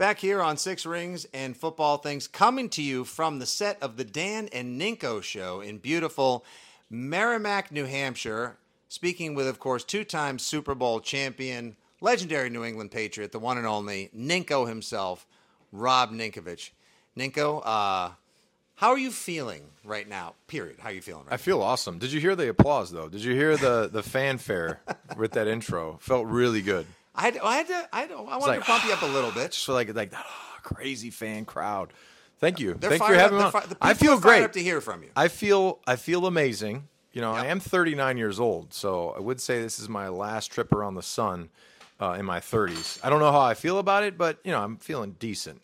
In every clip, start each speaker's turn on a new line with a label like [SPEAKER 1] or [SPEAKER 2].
[SPEAKER 1] Back here on Six Rings and Football Things, coming to you from the set of the Dan and Ninko show in beautiful Merrimack, New Hampshire. Speaking with, of course, two time Super Bowl champion, legendary New England Patriot, the one and only Ninko himself, Rob Ninkovich. Ninko, uh, how are you feeling right now? Period. How are you feeling right
[SPEAKER 2] I feel awesome. Did you hear the applause though? Did you hear the the fanfare with that intro? Felt really good.
[SPEAKER 1] I had, I had to, I, had, I wanted
[SPEAKER 2] like,
[SPEAKER 1] to pump you up a little bit.
[SPEAKER 2] Just like like that oh, crazy fan crowd. Thank you.
[SPEAKER 1] They're
[SPEAKER 2] Thank you for having
[SPEAKER 1] up.
[SPEAKER 2] me.
[SPEAKER 1] Fi-
[SPEAKER 2] I feel great.
[SPEAKER 1] to hear from you.
[SPEAKER 2] I feel I feel amazing. You know, I am 39 years old, so I would say this is my last trip around the sun uh, in my 30s. I don't know how I feel about it, but you know, I'm feeling decent.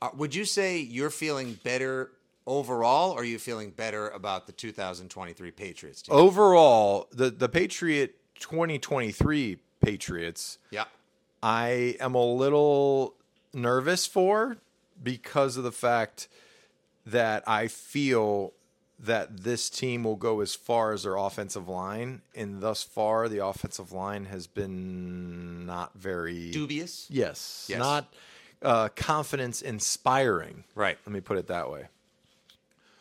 [SPEAKER 1] Uh, would you say you're feeling better overall, or are you feeling better about the 2023 Patriots team?
[SPEAKER 2] Overall, the the Patriot 2023 Patriots
[SPEAKER 1] yeah.
[SPEAKER 2] I am a little nervous for because of the fact that I feel that this team will go as far as their offensive line, and thus far the offensive line has been not very
[SPEAKER 1] Dubious.
[SPEAKER 2] Yes,
[SPEAKER 1] Yes.
[SPEAKER 2] not uh, confidence inspiring.
[SPEAKER 1] Right.
[SPEAKER 2] Let me put it that way.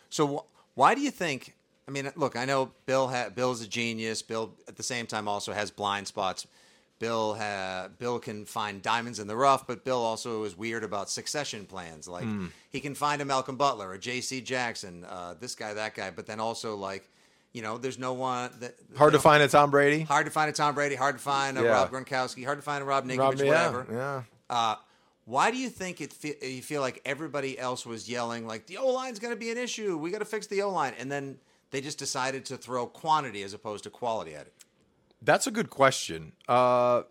[SPEAKER 1] So wh- why do you think? I mean, look, I know Bill. Ha- Bill's a genius. Bill, at the same time, also has blind spots. Bill ha- Bill can find diamonds in the rough, but Bill also is weird about succession plans. Like
[SPEAKER 2] Hmm.
[SPEAKER 1] he can find a Malcolm Butler, a J.C. Jackson, uh, this guy, that guy, but then also like, you know, there's no one that
[SPEAKER 2] Hard to find a Tom Brady.
[SPEAKER 1] Hard to find a Tom Brady. Hard to find a
[SPEAKER 2] Yeah.
[SPEAKER 1] Rob Gronkowski. Hard to find a Rob Ninkovich.
[SPEAKER 2] Rob- yeah,
[SPEAKER 1] whatever.
[SPEAKER 2] yeah.
[SPEAKER 1] Uh, why do you think it? Fe- you feel like everybody else was yelling like the O line's going to be an issue. We got to fix the O line, and then they just decided to throw quantity as opposed to quality at it.
[SPEAKER 2] That's a good question. Uh,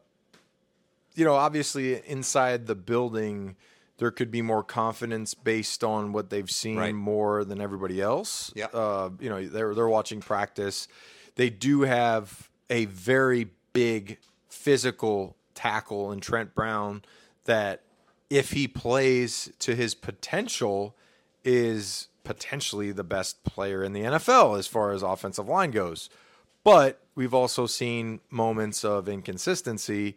[SPEAKER 2] you know, obviously inside the building, there could be more confidence based on what they've seen
[SPEAKER 1] Right.
[SPEAKER 2] more than everybody else.
[SPEAKER 1] Yeah.
[SPEAKER 2] Uh, you know, they're they're watching practice. They do have a very big physical tackle in Trent Brown that if he plays to his potential is potentially the best player in the NFL as far as offensive line goes. But we've also seen moments of inconsistency,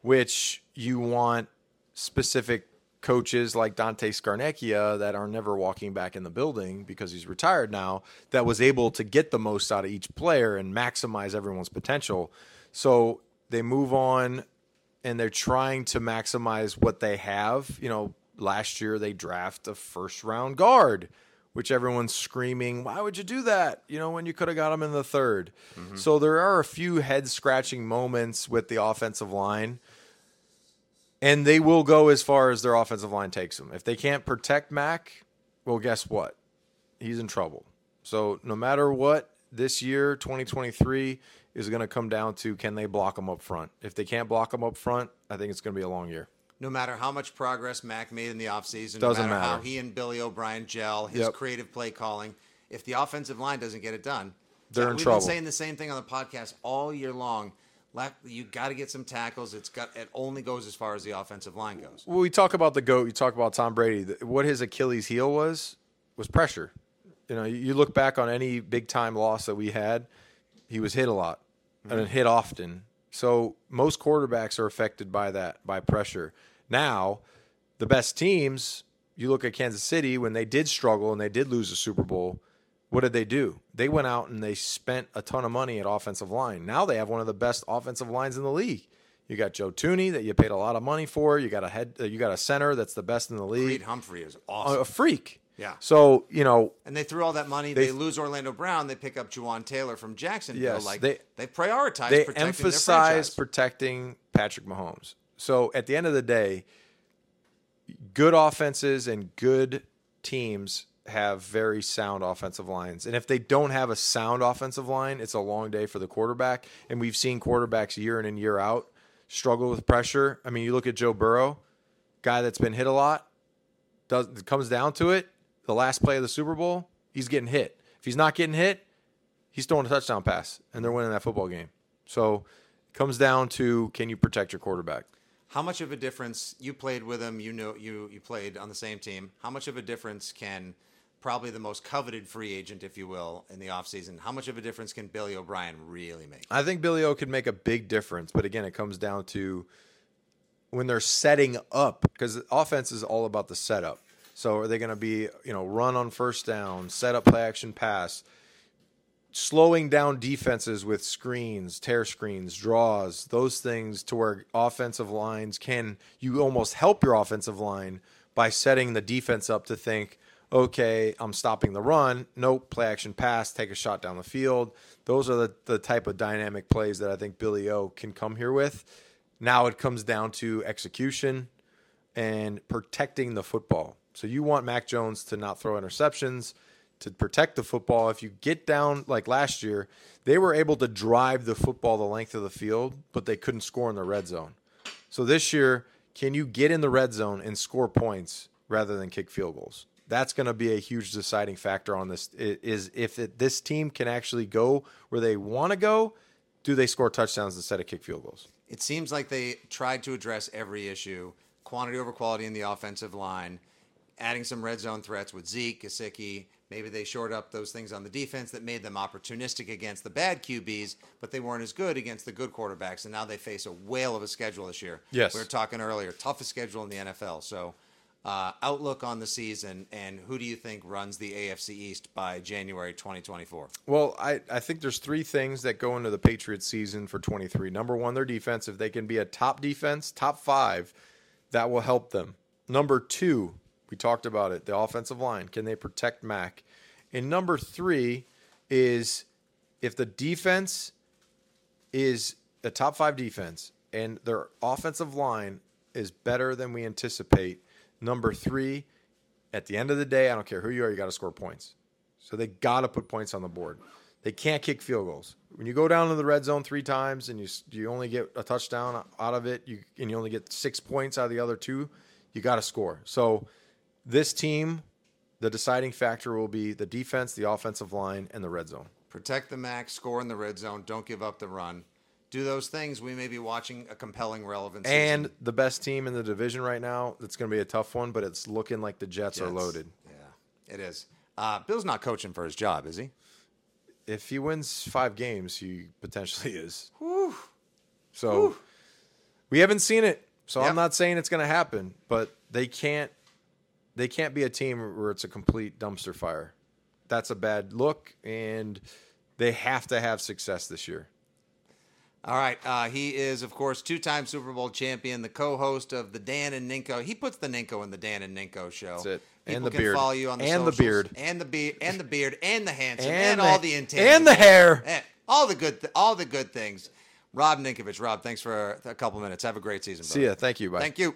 [SPEAKER 2] which you want specific coaches like Dante Scarnecchia that are never walking back in the building because he's retired now, that was able to get the most out of each player and maximize everyone's potential. So they move on and they're trying to maximize what they have. You know, last year they draft a first round guard, which everyone's screaming, why would you do that? You know, when you could have got him in the 3rd mm-hmm. So there are a few head scratching moments with the offensive line. And they will go as far as their offensive line takes them. If they can't protect Mac, well, guess what? He's in trouble. So no matter what, this year, 2023, is going to come down to can they block him up front? If they can't block him up front, I think it's going to be a long year.
[SPEAKER 1] No matter how much progress Mac made in the offseason,
[SPEAKER 2] Doesn't
[SPEAKER 1] no matter, how he and Billy O'Brien gel, his
[SPEAKER 2] Yep.
[SPEAKER 1] creative play calling, if the offensive line doesn't get it done,
[SPEAKER 2] They're in
[SPEAKER 1] we've
[SPEAKER 2] trouble.
[SPEAKER 1] been saying the same thing on the podcast all year long. You got to get some tackles. It's got. It only goes as far as the offensive line goes.
[SPEAKER 2] Well, we talk about the goat. You talk about Tom Brady. What his Achilles heel was was pressure. You know, you look back on any big time loss that we had, he was hit a lot and mm-hmm. hit often. So most quarterbacks are affected by that by pressure. Now, the best teams, you look at Kansas City when they did struggle and they did lose the Super Bowl. What did they do? They went out and they spent a ton of money at offensive line. Now they have one of the best offensive lines in the league. You got Joe Thuney that you paid a lot of money for. You got a head. uh, You got a center that's the best in the league.
[SPEAKER 1] Creed Humphrey is awesome.
[SPEAKER 2] a freak.
[SPEAKER 1] Yeah.
[SPEAKER 2] So you know,
[SPEAKER 1] And they threw all that money. They,
[SPEAKER 2] They-
[SPEAKER 1] lose Orlando Brown. They pick up Jawaan Taylor from Jacksonville.
[SPEAKER 2] Yes,
[SPEAKER 1] like
[SPEAKER 2] they-
[SPEAKER 1] they, prioritize
[SPEAKER 2] they
[SPEAKER 1] protecting
[SPEAKER 2] emphasize protecting Patrick Mahomes. So at the end of the day, good offenses and good teams have very sound offensive lines. And if they don't have a sound offensive line, it's a long day for the quarterback. And we've seen quarterbacks year in and year out struggle with pressure. I mean, you look at Joe Burrow, guy that's been hit a lot, does it comes down to it, the last play of the Super Bowl, he's getting hit. If he's not getting hit, he's throwing a touchdown pass and they're winning that football game. So it comes down to can you protect your quarterback?
[SPEAKER 1] How much of a difference you played with him? You know, you you played on the same team. How much of a difference can probably the most coveted free agent, if you will, in the offseason, how much of a difference can Billy O'Brien really make?
[SPEAKER 2] I think Billy O could make a big difference, but again, it comes down to when they're setting up because offense is all about the setup. So are they going to be, you know, run on first down, set up play action pass, slowing down defenses with screens, tear screens, draws, those things to where offensive lines can you almost help your offensive line by setting the defense up to think, okay, I'm stopping the run. Nope, play action pass, take a shot down the field. Those are the, the type of dynamic plays that I think Billy O can come here with. Now it comes down to execution and protecting the football. So you want Mac Jones to not throw interceptions, to protect the football. If you get down like last year, they were able to drive the football the length of the field, but they couldn't score in the red zone. So this year, can you get in the red zone and score points rather than kick field goals? That's going to be a huge deciding factor on this. Is if it, this team can actually go where they want to go, do they score touchdowns instead of kick field goals?
[SPEAKER 1] It seems like they tried to address every issue quantity over quality in the offensive line, adding some red zone threats with Zeke, Gesicki. Maybe they shored up those things on the defense that made them opportunistic against the bad QBs, but they weren't as good against the good quarterbacks. And now they face a whale of a schedule this year.
[SPEAKER 2] Yes.
[SPEAKER 1] We were talking earlier, toughest schedule in the NFL. So, uh, outlook on the season, and who do you think runs the AFC East by January 2024?
[SPEAKER 2] Well, I, I think there's three things that go into the Patriots season for 23. Number one, their defense. If they can be a top defense, top five, that will help them. Number two, we talked about it, the offensive line. Can they protect Mac? And number three is if the defense is a top five defense and their offensive line is better than we anticipate. Number three, at the end of the day, I don't care who you are, you got to score points. So they got to put points on the board. They can't kick field goals. When you go down to the red zone three times and you you only get a touchdown out of it, you and you only get six points out of the other two, you got to score. So this team, the deciding factor will be the defense, the offensive line, and the red zone.
[SPEAKER 1] Protect the max, score in the red zone, don't give up the run. Do those things, we may be watching a compelling, relevant season.
[SPEAKER 2] And the best team in the division right now, it's going to be a tough one, but it's looking like the Jets, are loaded.
[SPEAKER 1] Yeah, it is. Uh, Bill's not coaching for his job, is he?
[SPEAKER 2] If he wins five games, he potentially is. So we haven't seen it. So
[SPEAKER 1] Yep.
[SPEAKER 2] I'm not saying it's going to happen, but they can't. They can't be a team where it's a complete dumpster fire. That's a bad look, and they have to have success this year.
[SPEAKER 1] All right. Uh, he is, of course, two-time Super Bowl champion, the co-host of the Dan and Ninko. He puts the Ninko in the Dan and Ninko show.
[SPEAKER 2] That's it.
[SPEAKER 1] People
[SPEAKER 2] And the
[SPEAKER 1] can
[SPEAKER 2] beard.
[SPEAKER 1] follow you on the
[SPEAKER 2] And the beard.
[SPEAKER 1] and the beard, and the beard, and the handsome,
[SPEAKER 2] And
[SPEAKER 1] and,
[SPEAKER 2] the-
[SPEAKER 1] all the intangibles,
[SPEAKER 2] and the hair.
[SPEAKER 1] And all the good, th- all the good things. Rob Ninkovich. Rob, thanks for a couple minutes. Have a great season.
[SPEAKER 2] See ya. Thank you. Bye.
[SPEAKER 1] Thank you.